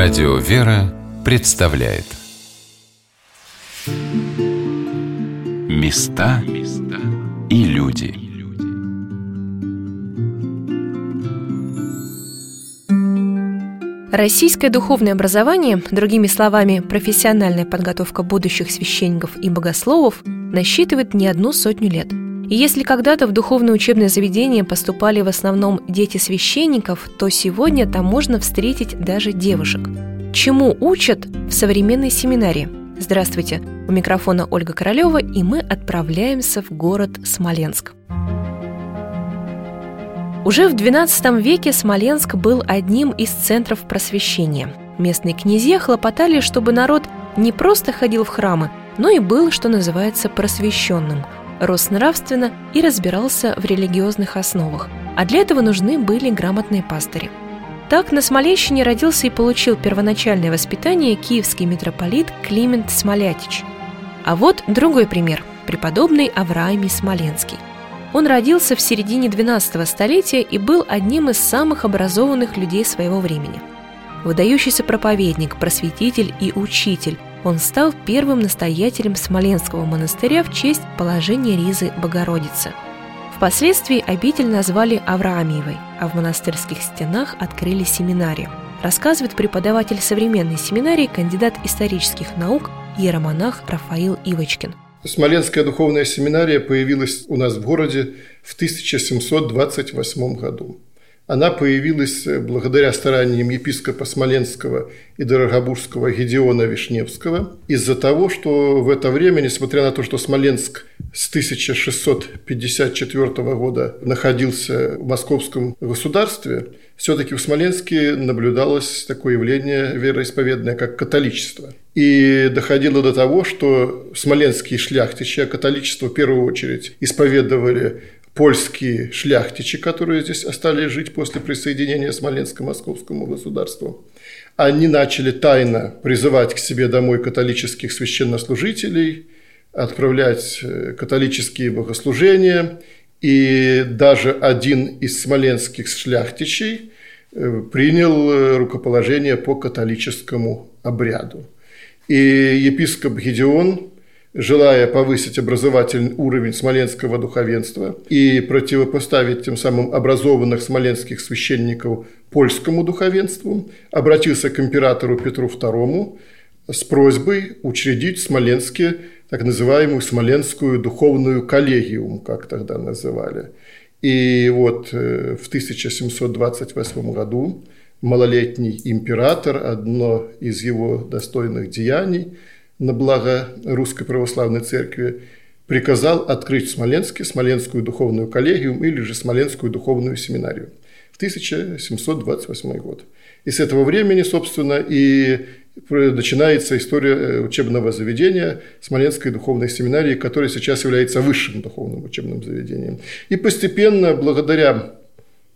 Радио «Вера» представляет. Места и люди. Российское духовное образование, другими словами, профессиональная подготовка будущих священников и богословов, насчитывает не одну сотню лет – и если когда-то в духовное учебное заведение поступали в основном дети священников, то сегодня там можно встретить даже девушек. Чему учат в современной семинарии? Здравствуйте, у микрофона Ольга Королева, и мы отправляемся в город Смоленск. Уже в XII веке Смоленск был одним из центров просвещения. Местные князья хлопотали, чтобы народ не просто ходил в храмы, но и был, что называется, просвещенным – рос нравственно и разбирался в религиозных основах, а для этого нужны были грамотные пастыри. Так на Смоленщине родился и получил первоначальное воспитание киевский митрополит Климент Смолятич. А вот другой пример – преподобный Авраамий Смоленский. Он родился в середине XII столетия и был одним из самых образованных людей своего времени. Выдающийся проповедник, просветитель и учитель, он стал первым настоятелем Смоленского монастыря в честь положения Ризы Богородицы. Впоследствии обитель назвали Авраамиевой, а в монастырских стенах открыли семинарию. Рассказывает преподаватель современной семинарии, кандидат исторических наук, иеромонах Рафаил Ивочкин. Смоленская духовная семинария появилась у нас в городе в 1728 году. Она появилась э, благодаря стараниям епископа Смоленского и Дорогобужского Гедеона Вишневского из-за того, что в это время, несмотря на то, что Смоленск с 1654 года находился в московском государстве, все-таки в Смоленске наблюдалось такое явление вероисповедное, как католичество. И доходило до того, что смоленские шляхтичи, а католичество в первую очередь исповедовали польские шляхтичи, которые здесь остались жить после присоединения Смоленско-Московскому государству. Они начали тайно призывать к себе домой католических священнослужителей, отправлять э, католические богослужения, и даже один из смоленских шляхтичей э, принял э, рукоположение по католическому обряду. И епископ Гедеон желая повысить образовательный уровень смоленского духовенства и противопоставить тем самым образованных смоленских священников польскому духовенству, обратился к императору Петру II с просьбой учредить в Смоленске так называемую Смоленскую духовную коллегиум, как тогда называли. И вот э, в 1728 году малолетний император, одно из его достойных деяний – на благо Русской Православной Церкви приказал открыть в Смоленске Смоленскую духовную коллегию или же Смоленскую духовную семинарию в 1728 год. И с этого времени, собственно, и начинается история э, учебного заведения Смоленской духовной семинарии, которая сейчас является высшим духовным учебным заведением. И постепенно, благодаря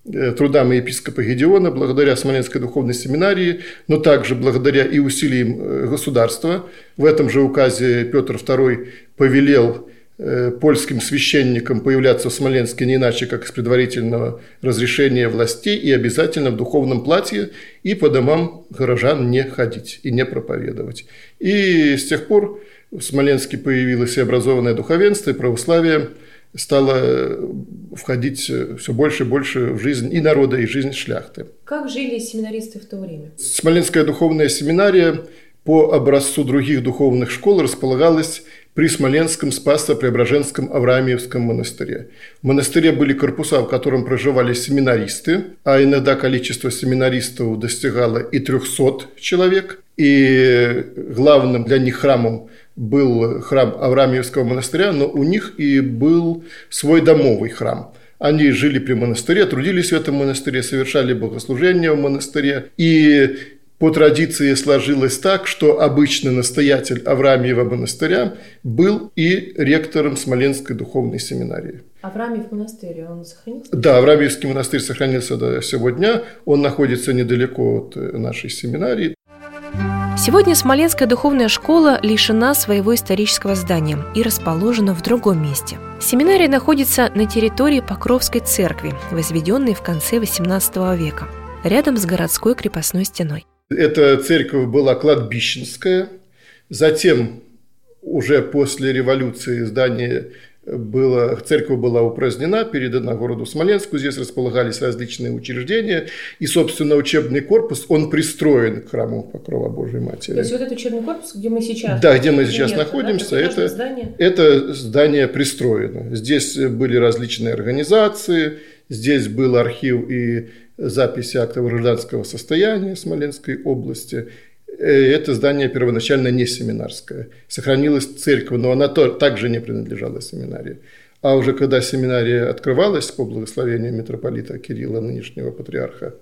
трудам епископа Гедеона, благодаря Смоленской духовной семинарии, но также благодаря и усилиям э, государства. В этом же указе Петр II повелел э, польским священникам появляться в Смоленске не иначе, как с предварительного разрешения властей и обязательно в духовном платье и по домам горожан не ходить и не проповедовать. И с тех пор в Смоленске появилось и образованное духовенство, и православие – стало э, входить э, все больше и больше в жизнь и народа, и жизнь шляхты. Как жили семинаристы в то время? Смоленская духовная семинария по образцу других духовных школ располагалась при Смоленском Спасо-Преображенском Авраамиевском монастыре. В монастыре были корпуса, в котором проживали семинаристы, а иногда количество семинаристов достигало и 300 человек. И главным для них храмом был храм Авраамиевского монастыря, но у них и был свой домовый храм. Они жили при монастыре, трудились в этом монастыре, совершали богослужения в монастыре. И по традиции сложилось так, что обычный настоятель Авраамиева монастыря был и ректором Смоленской духовной семинарии. Авраамиев монастырь, он сохранился? Да, Авраамиевский монастырь сохранился до сегодня. Он находится недалеко от нашей семинарии. Сегодня Смоленская духовная школа лишена своего исторического здания и расположена в другом месте. Семинария находится на территории Покровской церкви, возведенной в конце XVIII века, рядом с городской крепостной стеной. Эта церковь была кладбищенская. Затем, уже после революции, здание было, церковь была упразднена, передана городу Смоленску, здесь располагались различные учреждения, и, собственно, учебный корпус, он пристроен к храму Покрова Божьей Матери. То есть вот этот учебный корпус, где мы сейчас Да, где мы сейчас находимся, да? это, здание? это здание пристроено. Здесь были различные организации, здесь был архив и записи актов гражданского состояния Смоленской области – это здание первоначально не семинарское. Сохранилась церковь, но она также не принадлежала семинарии. А уже когда семинария открывалась по благословению митрополита Кирилла, нынешнего патриарха,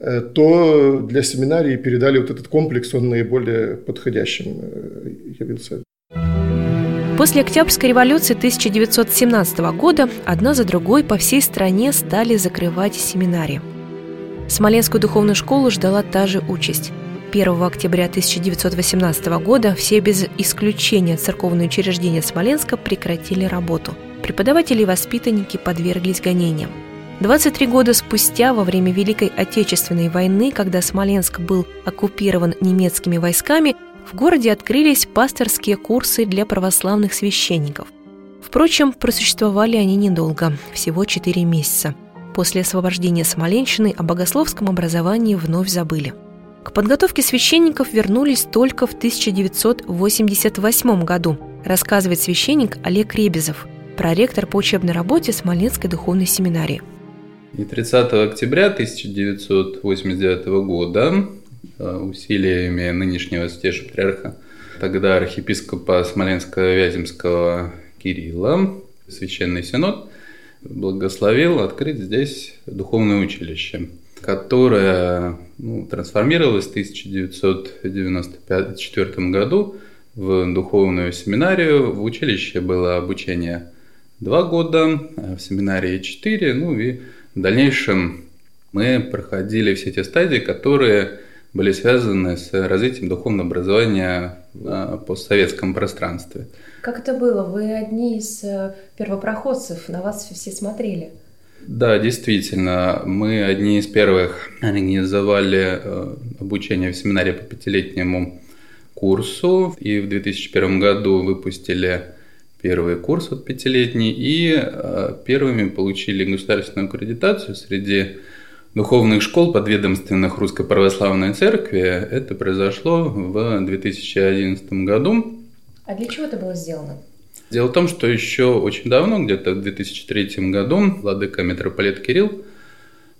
э, то для семинарии передали вот этот комплекс, он наиболее подходящим э, явился. После Октябрьской революции 1917 года одна за другой по всей стране стали закрывать семинарии. Смоленскую духовную школу ждала та же участь – 1 октября 1918 года все без исключения церковные учреждения Смоленска прекратили работу. Преподаватели и воспитанники подверглись гонениям. 23 года спустя, во время Великой Отечественной войны, когда Смоленск был оккупирован немецкими войсками, в городе открылись пасторские курсы для православных священников. Впрочем, просуществовали они недолго, всего 4 месяца. После освобождения Смоленщины о богословском образовании вновь забыли – к подготовке священников вернулись только в 1988 году, рассказывает священник Олег Ребезов, проректор по учебной работе Смоленской духовной семинарии. И 30 октября 1989 года э, усилиями нынешнего святейшего патриарха, тогда архиепископа Смоленского-Вяземского Кирилла, Священный Синод благословил открыть здесь духовное училище – которая ну, трансформировалась в 1994 году в духовную семинарию. В училище было обучение два года, а в семинарии четыре. Ну и в дальнейшем мы проходили все те стадии, которые были связаны с развитием духовного образования в постсоветском пространстве. Как это было? Вы одни из э, первопроходцев, на вас все смотрели. Да, действительно, мы одни из первых организовали э, обучение в семинаре по пятилетнему курсу и в 2001 году выпустили первый курс от пятилетний и э, первыми получили государственную аккредитацию среди духовных школ подведомственных Русской Православной Церкви. Это произошло в 2011 году. А для чего это было сделано? Дело в том, что еще очень давно, где-то в 2003 году, владыка митрополит Кирилл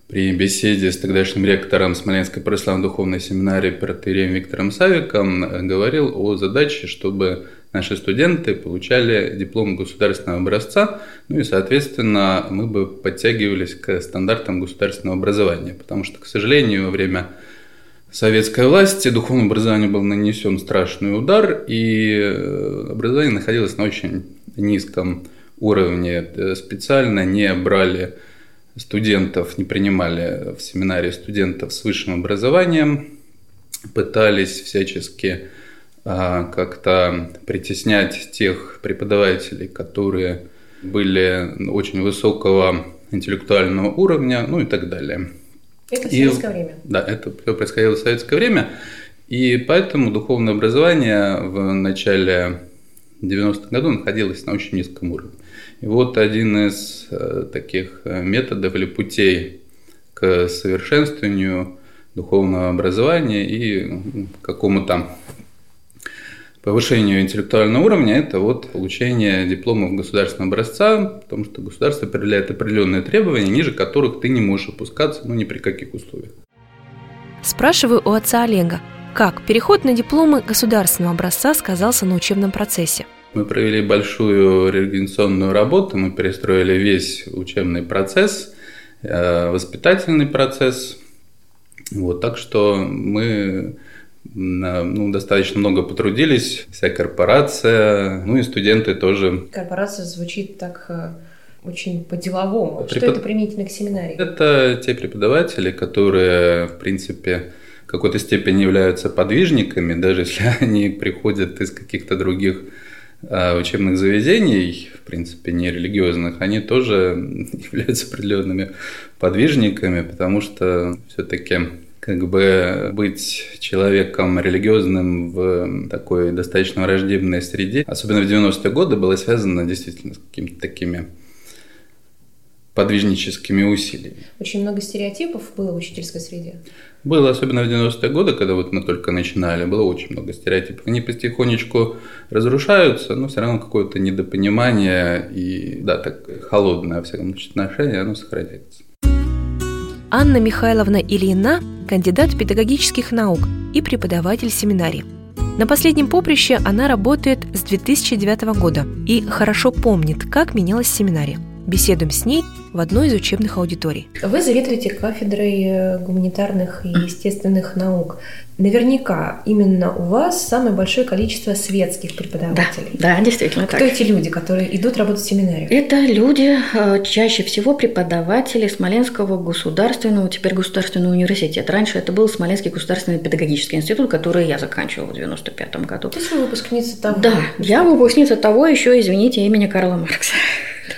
при беседе с тогдашним ректором Смоленской православной духовной семинарии протереем Виктором Савиком говорил о задаче, чтобы наши студенты получали диплом государственного образца, ну и, соответственно, мы бы подтягивались к стандартам государственного образования, потому что, к сожалению, во время советской власти духовному образованию был нанесен страшный удар, и э, образование находилось на очень низком уровне. Э, специально не брали студентов, не принимали в семинаре студентов с высшим образованием, пытались всячески а, как-то притеснять тех преподавателей, которые были очень высокого интеллектуального уровня, ну и так далее. Это в советское и, время. Да, это все происходило в советское время. И поэтому духовное образование в начале 90-х годов находилось на очень низком уровне. И вот один из э, таких э, методов или путей к совершенствованию духовного образования и какому-то повышению интеллектуального уровня – это вот получение дипломов государственного образца, потому что государство определяет определенные требования, ниже которых ты не можешь опускаться, ну ни при каких условиях. Спрашиваю у отца Олега, как переход на дипломы государственного образца сказался на учебном процессе? Мы провели большую реорганизационную работу, мы перестроили весь учебный процесс, э, воспитательный процесс. Вот, так что мы ну, достаточно много потрудились, вся корпорация, ну и студенты тоже. Корпорация звучит так э, очень по-деловому. Препод... Что это применительно к семинарии? Это те преподаватели, которые, в принципе, в какой-то степени являются подвижниками, даже если они приходят из каких-то других э, учебных заведений, в принципе, не религиозных, они тоже являются определенными подвижниками, потому что все-таки как бы быть человеком религиозным в такой достаточно враждебной среде, особенно в 90-е годы, было связано действительно с какими-то такими подвижническими усилиями. Очень много стереотипов было в учительской среде. Было, особенно в 90-е годы, когда вот мы только начинали, было очень много стереотипов. Они потихонечку разрушаются, но все равно какое-то недопонимание и, да, так холодное, во всяком случае, отношение, оно сохраняется. Анна Михайловна Ильина – кандидат педагогических наук и преподаватель семинарии. На последнем поприще она работает с 2009 года и хорошо помнит, как менялась семинария. Беседуем с ней в одной из учебных аудиторий. Вы заведуете кафедрой э, гуманитарных и естественных наук. Наверняка именно у вас самое большое количество светских преподавателей. Да, да действительно Кто так. эти люди, которые идут работать в семинарию? Это люди, э, чаще всего преподаватели Смоленского государственного, теперь государственного университета. Раньше это был Смоленский государственный педагогический институт, который я заканчивала в 95 году. То есть вы выпускница того? Да, я выпускница того еще, извините, имени Карла Маркса.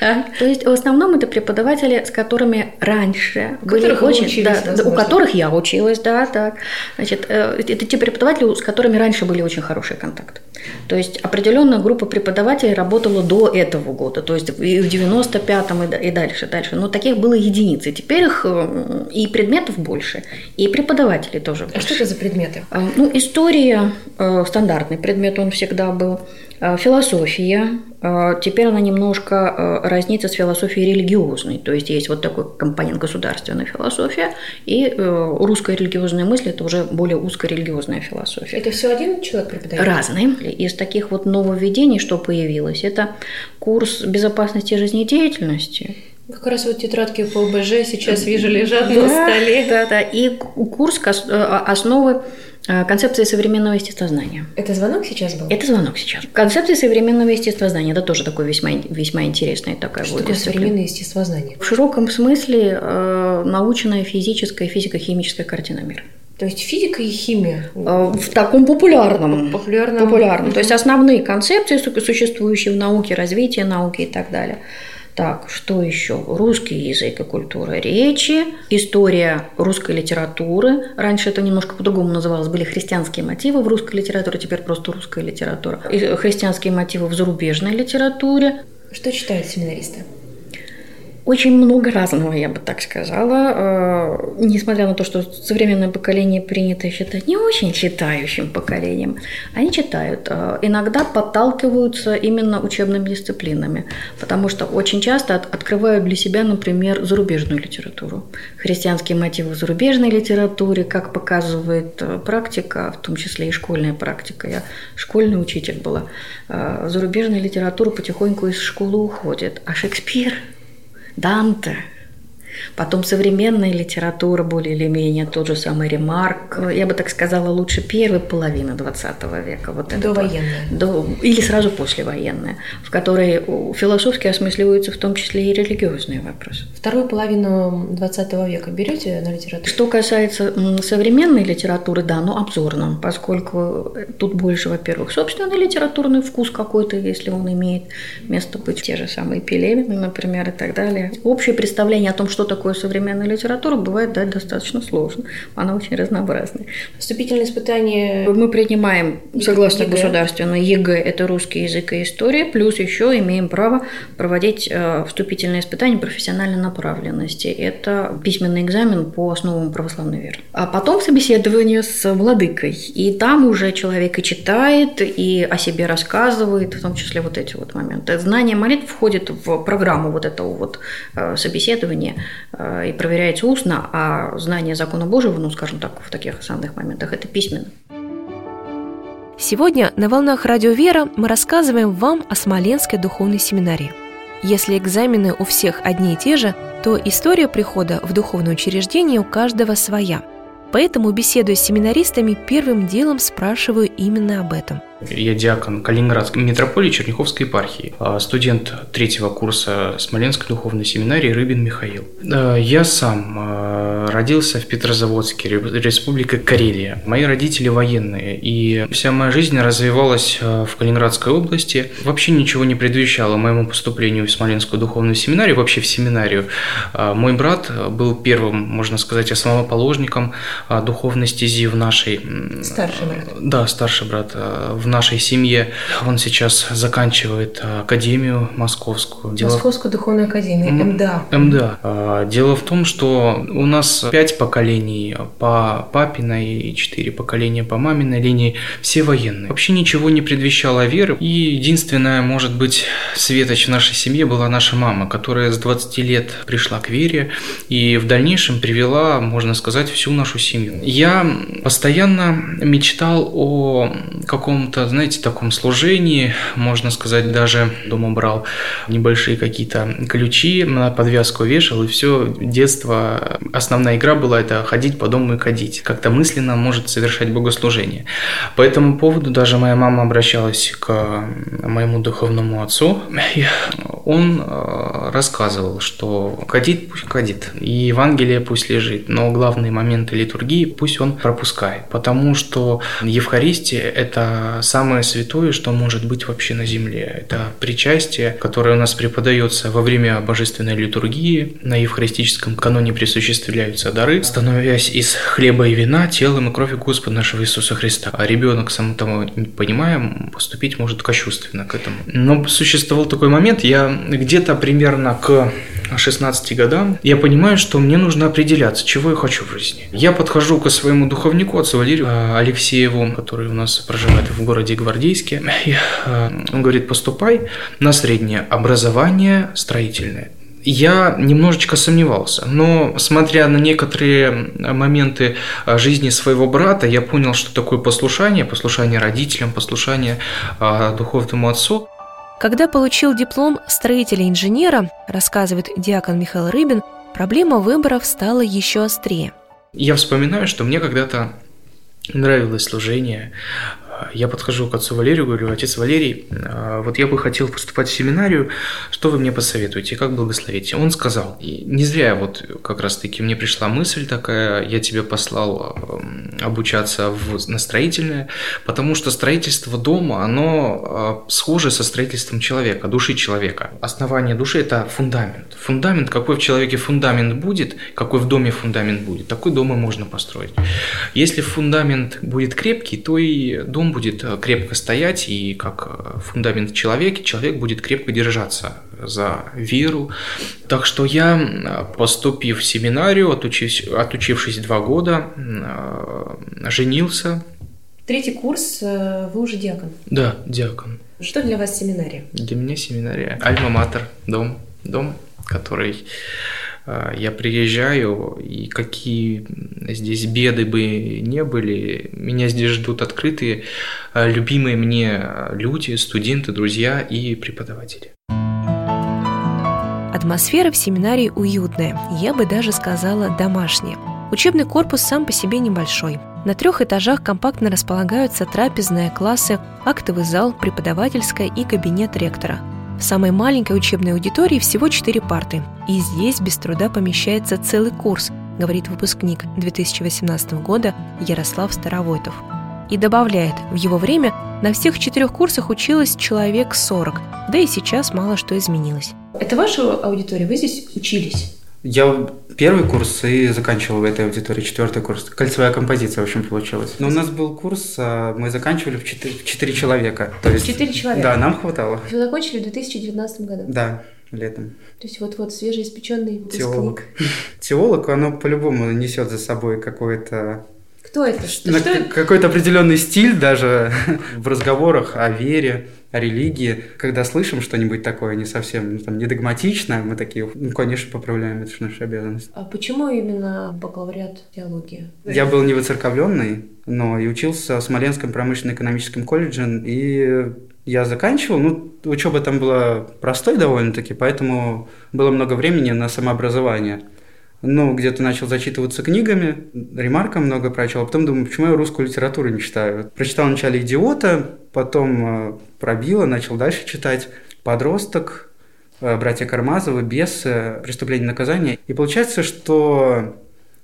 То есть в основном это преподаватели, с которыми раньше у были очень, учились, да, у которых я училась, да, так. Значит, э, это те преподаватели, с которыми раньше были очень хорошие контакты. То есть определенная группа преподавателей работала до этого года, то есть и в 95-м и дальше, дальше. Но таких было единицы. Теперь их э, и предметов больше, и преподавателей тоже больше. А что это за предметы? А, ну, история, э, стандартный предмет он всегда был. А, философия, а, теперь она немножко разнится с философией религиозной. То есть есть вот такой компонент государственная философия, и русская религиозная мысль – это уже более узкорелигиозная философия. Это все один человек преподает? Разные. Из таких вот нововведений, что появилось, это курс безопасности жизнедеятельности, как раз вот тетрадки по ОБЖ сейчас вижу лежат на столе. Да, да. И курс основы концепции современного естествознания. Это звонок сейчас был? Это звонок сейчас. Концепция современного естествознания – это тоже такой весьма, весьма интересная такая Что такое современное естествознание? В широком смысле э, научная физическая, физико-химическая картина мира. То есть физика и химия? В таком популярном. Популярном. популярном. То есть основные концепции, существующие в науке, развитие науки и так далее. Так, что еще? Русский язык и культура речи, история русской литературы. Раньше это немножко по-другому называлось. Были христианские мотивы в русской литературе, теперь просто русская литература. И христианские мотивы в зарубежной литературе. Что читают семинаристы? Очень много разного, я бы так сказала. Несмотря на то, что современное поколение принято считать не очень читающим поколением, они читают. Иногда подталкиваются именно учебными дисциплинами, потому что очень часто открывают для себя, например, зарубежную литературу. Христианские мотивы в зарубежной литературе, как показывает практика, в том числе и школьная практика. Я школьный учитель была. Зарубежная литература потихоньку из школы уходит, а Шекспир – Dante. Потом современная литература, более или менее тот же самый Ремарк. Я бы так сказала, лучше первой половины 20 века. Вот до военная. До, или сразу послевоенная, в которой философски осмысливаются в том числе и религиозные вопросы. Вторую половину 20 века берете на литературу? Что касается современной литературы, да, но обзорно, поскольку тут больше, во-первых, собственный литературный вкус какой-то, если он имеет место быть, те же самые Пелевины, например, и так далее. Общее представление о том, что такое современная литература, бывает дать достаточно сложно. Она очень разнообразная. Вступительные испытания... Мы принимаем, согласно ЕГЭ. государственной ЕГЭ, это русский язык и история, плюс еще имеем право проводить э, вступительные испытания профессиональной направленности. Это письменный экзамен по основам православной веры. А потом собеседование с владыкой. И там уже человек и читает, и о себе рассказывает, в том числе вот эти вот моменты. Знание молитв входит в программу вот этого вот э, собеседования и проверяется устно, а знание закона Божьего, ну, скажем так, в таких основных моментах, это письменно. Сегодня на «Волнах Радио Вера» мы рассказываем вам о Смоленской духовной семинарии. Если экзамены у всех одни и те же, то история прихода в духовное учреждение у каждого своя. Поэтому, беседуя с семинаристами, первым делом спрашиваю именно об этом – Я диакон Калининградской митрополии Черняховской епархии, а студент третьего курса Смоленской духовной семинарии Рыбин Михаил. Я сам а, родился в Петрозаводске, Республика Карелия. Мои родители военные, и вся моя жизнь развивалась а, в Калининградской области. Вообще ничего не предвещало моему поступлению в Смоленскую духовную семинарию, вообще в семинарию. Мой брат был первым, можно сказать, основоположником духовной стези в нашей... Старший брат. Да, старший брат в нашей семье. Он сейчас заканчивает э, академию московскую. Дело... Московскую духовную академию, МДА. МДА. А, дело в том, что у нас пять поколений по папиной и четыре поколения по маминой линии, все военные. Вообще ничего не предвещало веры. И единственная, может быть, светоч в нашей семье была наша мама, которая с 20 лет пришла к вере и в дальнейшем привела, можно сказать, всю нашу семью. Я постоянно мечтал о каком-то знаете, таком служении, можно сказать, даже дома брал небольшие какие-то ключи, на подвязку вешал, и все детство, основная игра была это ходить по дому и ходить. Как-то мысленно может совершать богослужение. По этому поводу даже моя мама обращалась к моему духовному отцу, и он э, рассказывал, что ходить пусть ходит, и Евангелие пусть лежит, но главные моменты литургии пусть он пропускает, потому что Евхаристия – это самое святое, что может быть вообще на земле. Это причастие, которое у нас преподается во время божественной литургии. На евхаристическом каноне присуществляются дары, становясь из хлеба и вина телом и кровью Господа нашего Иисуса Христа. А ребенок, сам того не понимая, поступить может кощувственно к этому. Но существовал такой момент, я где-то примерно к 16 годам, я понимаю, что мне нужно определяться, чего я хочу в жизни. Я подхожу к своему духовнику, отцу Валерию э, Алексееву, который у нас проживает в городе Гвардейске. И, э, он говорит, поступай на среднее образование строительное. Я немножечко сомневался, но смотря на некоторые моменты э, жизни своего брата, я понял, что такое послушание, послушание родителям, послушание духовному отцу – когда получил диплом строителя-инженера, рассказывает диакон Михаил Рыбин, проблема выборов стала еще острее. Я вспоминаю, что мне когда-то нравилось служение, я подхожу к отцу Валерию, говорю, отец Валерий, а, вот я бы хотел поступать в семинарию, что вы мне посоветуете, как благословите? Он сказал, не зря вот как раз-таки мне пришла мысль такая, я тебя послал обучаться в, на строительное, потому что строительство дома, оно а, схоже со строительством человека, души человека. Основание души – это фундамент. Фундамент, какой в человеке фундамент будет, какой в доме фундамент будет, такой дом и можно построить. Если фундамент будет крепкий, то и дом дом будет э, крепко стоять, и как э, фундамент человека, человек будет крепко держаться за веру. Так что я, э, поступив в семинарию, отучившись, отучившись два года, женился. Третий курс, вы уже диакон? Да, диакон. Что для вас семинария? Для меня семинария. Альма-матер, дом, дом, который я приезжаю, и какие здесь беды бы не были, меня здесь ждут открытые, а, любимые мне люди, студенты, друзья и преподаватели. Атмосфера в семинарии уютная, я бы даже сказала домашняя. Учебный корпус сам по себе небольшой. На трех этажах компактно располагаются трапезные классы, актовый зал, преподавательская и кабинет ректора – в самой маленькой учебной аудитории всего 4 парты, и здесь без труда помещается целый курс, говорит выпускник 2018 года Ярослав Старовойтов. И добавляет, в его время на всех четырех курсах училось человек 40, да и сейчас мало что изменилось. Это ваша аудитория? Вы здесь учились? Я первый курс и заканчивал в этой аудитории, четвертый курс. Кольцевая композиция, в общем, получилась. Но у нас был курс, а, мы заканчивали в четыре человека. То есть, 4 человека? Да, нам хватало. Вы закончили в 2019 году? Да, летом. То есть вот-вот свежеиспеченный выпускник. Теолог. Теолог, оно по-любому несет за собой какое-то кто это? Что? Какой-то определенный стиль даже в разговорах о вере, о религии. Когда слышим что-нибудь такое не совсем ну, там, не догматично, мы такие, ну, конечно, поправляем, это же наша обязанность. А почему именно бакалавриат теологии? Я был не выцерковленный, но и учился в Смоленском промышленно-экономическом колледже, и я заканчивал, ну, учеба там была простой довольно-таки, поэтому было много времени на самообразование. Ну, где-то начал зачитываться книгами, ремарка много прочел, а потом думаю, почему я русскую литературу не читаю. Прочитал вначале «Идиота», потом э, пробило, начал дальше читать «Подросток», э, «Братья Кармазовы», «Бесы», «Преступление и наказание». И получается, что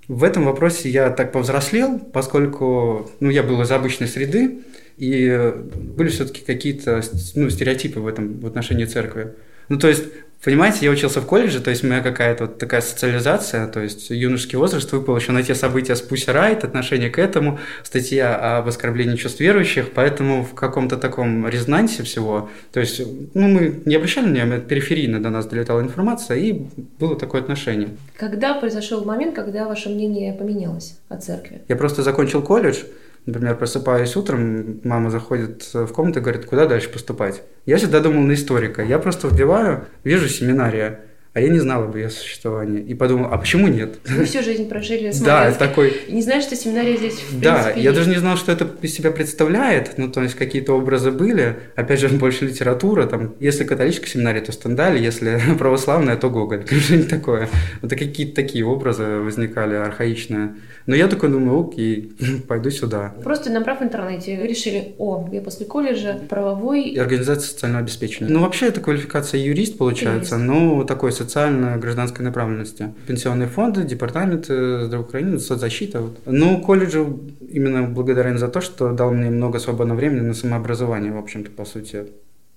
в этом вопросе я так повзрослел, поскольку ну, я был из обычной среды, и были все-таки какие-то ну, стереотипы в этом в отношении церкви. Ну, то есть Понимаете, я учился в колледже, то есть у меня какая-то вот такая социализация, то есть юношеский возраст выпал еще на те события с Пусси Райт, отношение к этому, статья об оскорблении чувств верующих, поэтому в каком-то таком резонансе всего, то есть ну, мы не обращали на нее, периферийно до нас долетала информация, и было такое отношение. Когда произошел момент, когда ваше мнение поменялось о церкви? Я просто закончил колледж, Например, просыпаюсь утром, мама заходит в комнату и говорит, куда дальше поступать. Я всегда думал на историка. Я просто вбиваю, вижу семинария, а я не знал об ее существовании. И подумал, а почему нет? Вы всю жизнь прожили с Да, такой... Не знаешь, что семинария здесь в Да, принципе, я есть. даже не знал, что это из себя представляет. Ну, то есть какие-то образы были. Опять же, больше литература. Там, если католическая семинария, то Стендаль, если православная, то Гоголь. Что-нибудь такое. Вот какие-то такие образы возникали архаичные. Но я такой думаю, окей, пойду сюда. Просто набрав в интернете, вы решили, о, я после колледжа правовой... И организация социального обеспечения. Ну, вообще, это квалификация юрист, получается, Юрист. ну, такой социально-гражданской направленности. Пенсионные фонды, департамент здравоохранения, соцзащита. Вот. Ну, колледжу именно благодарен за то, что дал мне много свободного времени на самообразование, в общем-то, по сути.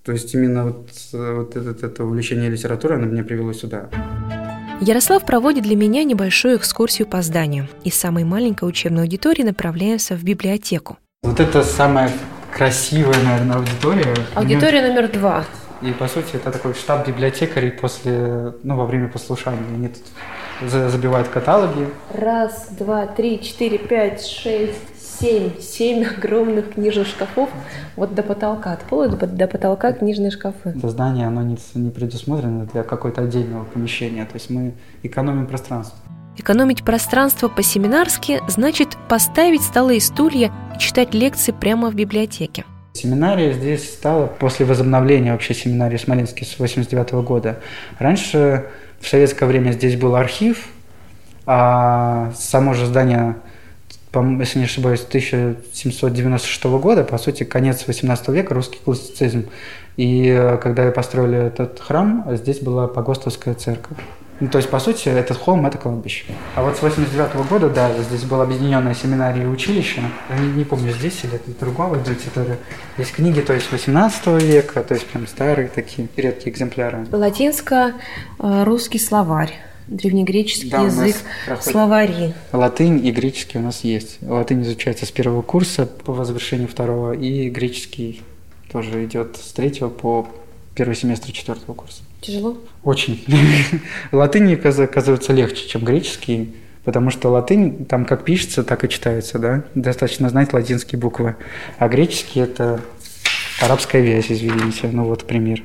То есть именно вот, вот это, это увлечение литературой, оно меня привело сюда. Ярослав проводит для меня небольшую экскурсию по зданию. Из самой маленькой учебной аудитории направляемся в библиотеку. Вот это самая красивая, наверное, аудитория. Аудитория номер два. И, по сути, это такой штаб библиотекарей после, ну, во время послушания. Они тут за- забивают каталоги. Раз, два, три, четыре, пять, шесть, семь. Семь огромных книжных шкафов. Вот до потолка, от пола до, до потолка книжные шкафы. Это здание, оно не, не предусмотрено для какой-то отдельного помещения. То есть мы экономим пространство. Экономить пространство по-семинарски значит поставить столы и стулья и читать лекции прямо в библиотеке. Семинария здесь стала после возобновления вообще семинарии Смоленске с 89 года. Раньше в советское время здесь был архив, а само же здание, если не ошибаюсь, 1796 года, по сути, конец 18 века, русский классицизм. И э, когда построили этот храм, здесь была Погостовская церковь. Ну, то есть, по сути, этот холм – это кладбище. А вот с 89 года, да, здесь была объединенная семинария и училище. Я не, не помню, здесь или это другого аудитория. Есть книги, то есть, 18 века, то есть, прям старые такие, редкие экземпляры. Латинско-русский словарь, древнегреческий Да, язык, проходит- словари. Латынь и греческий у нас есть. Латынь изучается с первого курса по возвышению второго, и греческий тоже идет с третьего по первый семестр четвертого курса. Тяжело? Очень. Латынь, оказ- оказывается, легче, чем греческий, потому что латынь там как пишется, так и читается, да? Достаточно знать латинские буквы. А греческий – это арабская вязь, извините. Ну вот пример.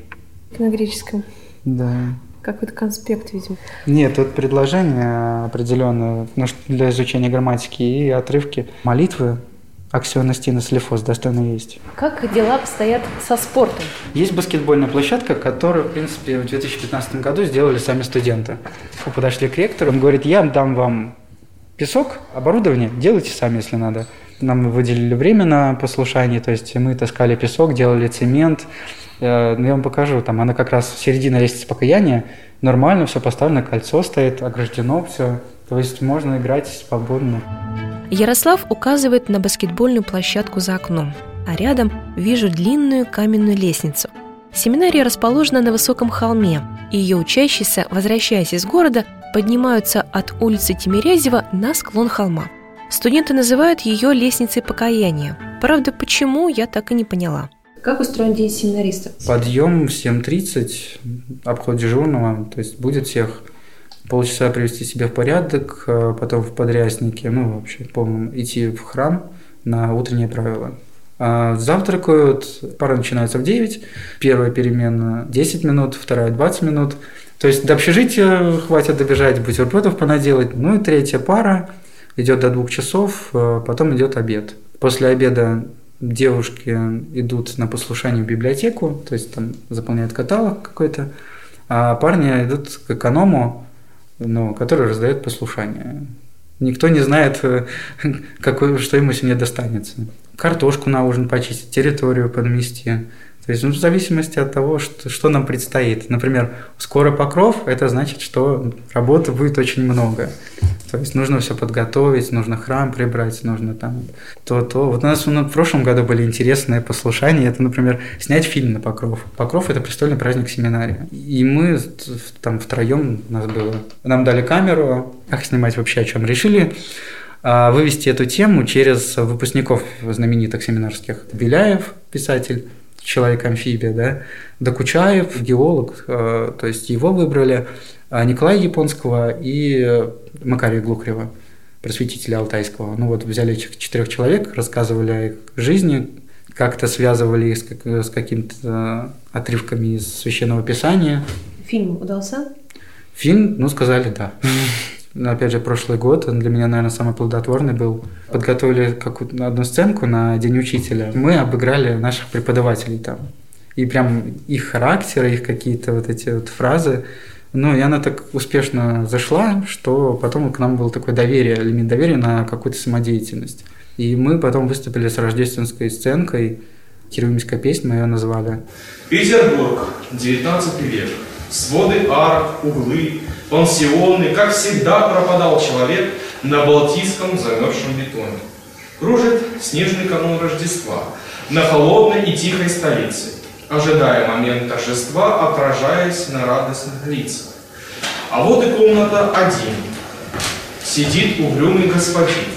На греческом. Да. Какой-то конспект, видимо. Нет, тут предложение определенное ну, для изучения грамматики и отрывки молитвы Аксиона Стина Слефос достойно есть. Как дела обстоят со спортом? Есть баскетбольная площадка, которую, в принципе, в 2015 году сделали сами студенты. Мы Подошли к ректору, он говорит, я дам вам песок, оборудование, делайте сами, если надо. Нам выделили время на послушание, то есть мы таскали песок, делали цемент. Э, ну, Я вам покажу, там она как раз середина лестницы покаяния, нормально все поставлено, кольцо стоит, ограждено все. То есть можно играть свободно. Ярослав указывает на баскетбольную площадку за окном, а рядом вижу длинную каменную лестницу. Семинария расположена на высоком холме, и ее учащиеся, возвращаясь из города, поднимаются от улицы Тимирязева на склон холма. Студенты называют ее лестницей покаяния. Правда, почему, я так и не поняла. Как устроен день семинариста? Подъем в 7.30, обход дежурного, то есть будет всех полчаса привести себя в порядок, а потом в подряснике, ну, вообще, по-моему, идти в храм на утренние правила. А Завтракают, пара начинается в 9, первая перемена 10 минут, вторая 20 минут. То есть до общежития хватит добежать, бутербродов понаделать. Ну и третья пара идет до двух часов, а потом идет обед. После обеда девушки идут на послушание в библиотеку, то есть там заполняют каталог какой-то, а парни идут к эконому, но который раздает послушание. Никто не знает, э, какой, что ему сегодня достанется. Картошку на ужин почистить, территорию подмести. То есть ну, в зависимости от того, что, что нам предстоит. Например, скоро покров, это значит, что работы будет очень много. То есть нужно все подготовить, нужно храм прибрать, нужно там то-то. Вот у нас в прошлом году были интересные послушания. Это, например, снять фильм на Покров. Покров – это престольный праздник семинарии. И мы там втроем у нас было. Нам дали камеру, как снимать вообще, о чем решили а, вывести эту тему через выпускников знаменитых семинарских. Беляев, писатель, человек-амфибия, да, Докучаев, геолог, э, то есть его выбрали, Николая Японского и Макария Глухарева, просветителя Алтайского. Ну вот взяли этих четырех человек, рассказывали о их жизни, как-то связывали их с какими-то отрывками из Священного Писания. Фильм удался? Фильм, ну, сказали, да. Опять же, прошлый год он для меня, наверное, самый плодотворный был. Подготовили какую-то одну сценку на День учителя. Мы обыграли наших преподавателей там. И прям их характеры, их какие-то вот эти вот фразы. Ну, и она так успешно зашла, что потом к нам было такое доверие, лимит доверия на какую-то самодеятельность. И мы потом выступили с рождественской сценкой, Кирилловская песня мы ее назвали. Петербург, 19 век. Своды арок, углы, пансионы, как всегда пропадал человек на Балтийском замерзшем бетоне. Кружит снежный канун Рождества на холодной и тихой столице, ожидая момент торжества, отражаясь на радостных лицах. А вот и комната один. Сидит угрюмый господин,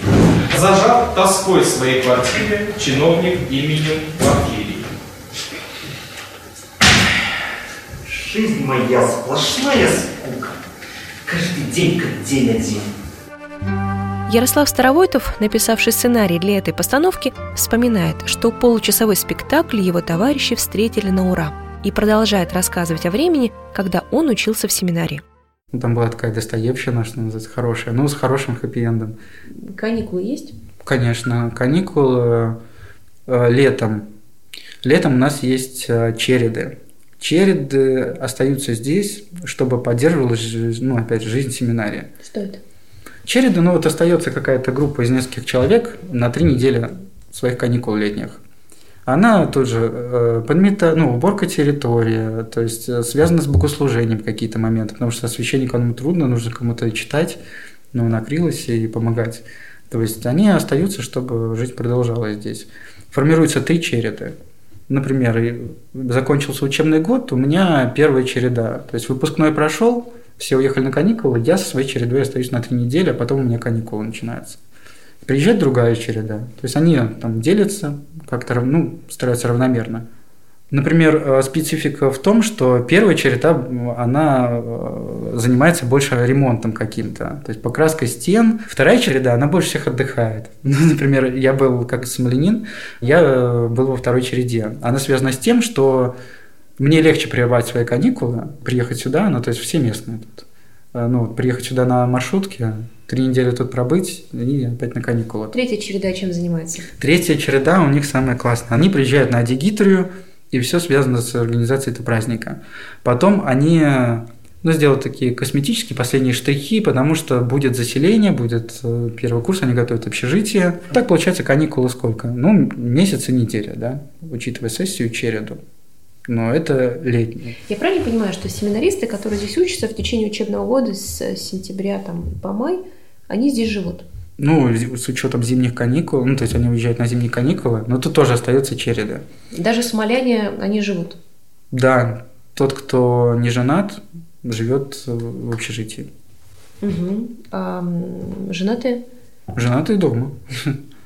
зажат тоской своей квартире чиновник именем Порфирий. Жизнь моя сплошная скука. Каждый день как день один. Ярослав Старовойтов, написавший сценарий для этой постановки, вспоминает, что получасовой спектакль его товарищи встретили на ура и продолжает рассказывать о времени, когда он учился в семинарии. Там была такая Достоевщина, что называется, хорошая, ну, с хорошим хэппи-эндом. Каникулы есть? Конечно, каникулы э, летом. Летом у нас есть э, череды. Череды остаются здесь, чтобы поддерживалась, ну, опять же, жизнь семинария. Что это? Череды, ну, вот остается какая-то группа из нескольких человек на три недели своих каникул летних. Она тоже э, подмета, ну, уборка территории, то есть э, связана с богослужением какие-то моменты, потому что священникам трудно, нужно кому-то читать, ну, накрылось и помогать. То есть они остаются, чтобы жизнь продолжалась здесь. Формируются три череды. Например, закончился учебный год, у меня первая череда. То есть выпускной прошел, все уехали на каникулы, я со своей чередой остаюсь на три недели, а потом у меня каникулы начинаются. Приезжает другая череда. То есть они там делятся, как-то ну, стараются равномерно. Например, э, специфика в том, что первая череда, она э, занимается больше ремонтом каким-то, то есть покраской стен. Вторая череда, она больше всех отдыхает. Ну, например, я был как смоленин, я э, был во второй череде. Она связана с тем, что мне легче прервать свои каникулы, приехать сюда, ну, то есть все местные тут. Ну, приехать сюда на маршрутке, три недели тут пробыть и опять на каникулы. Третья череда чем занимается? Третья череда у них самая классная. Они приезжают на Адигитрию, и все связано с организацией этого праздника. Потом они ну, сделают такие косметические последние штрихи, потому что будет заселение, будет э, первый курс, они готовят общежитие. Так получается каникулы сколько? Ну, месяц и неделя, да, учитывая сессию череду. Но это летний. Я правильно понимаю, что семинаристы, которые здесь учатся в течение учебного года с сентября там, по май, они здесь живут? Ну, с учетом зимних каникул, ну, то есть они уезжают на зимние каникулы, но тут тоже остается череда. Даже смоляне, они живут? Да, тот, кто не женат, живет в общежитии. Угу. А женатые? Женатые дома.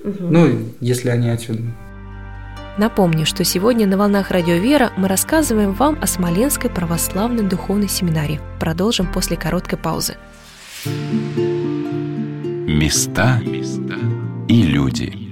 Угу. Ну, если они отсюда. Напомню, что сегодня на «Волнах Радио Вера» мы рассказываем вам о Смоленской православной духовной семинарии. Продолжим после короткой паузы. Места и люди.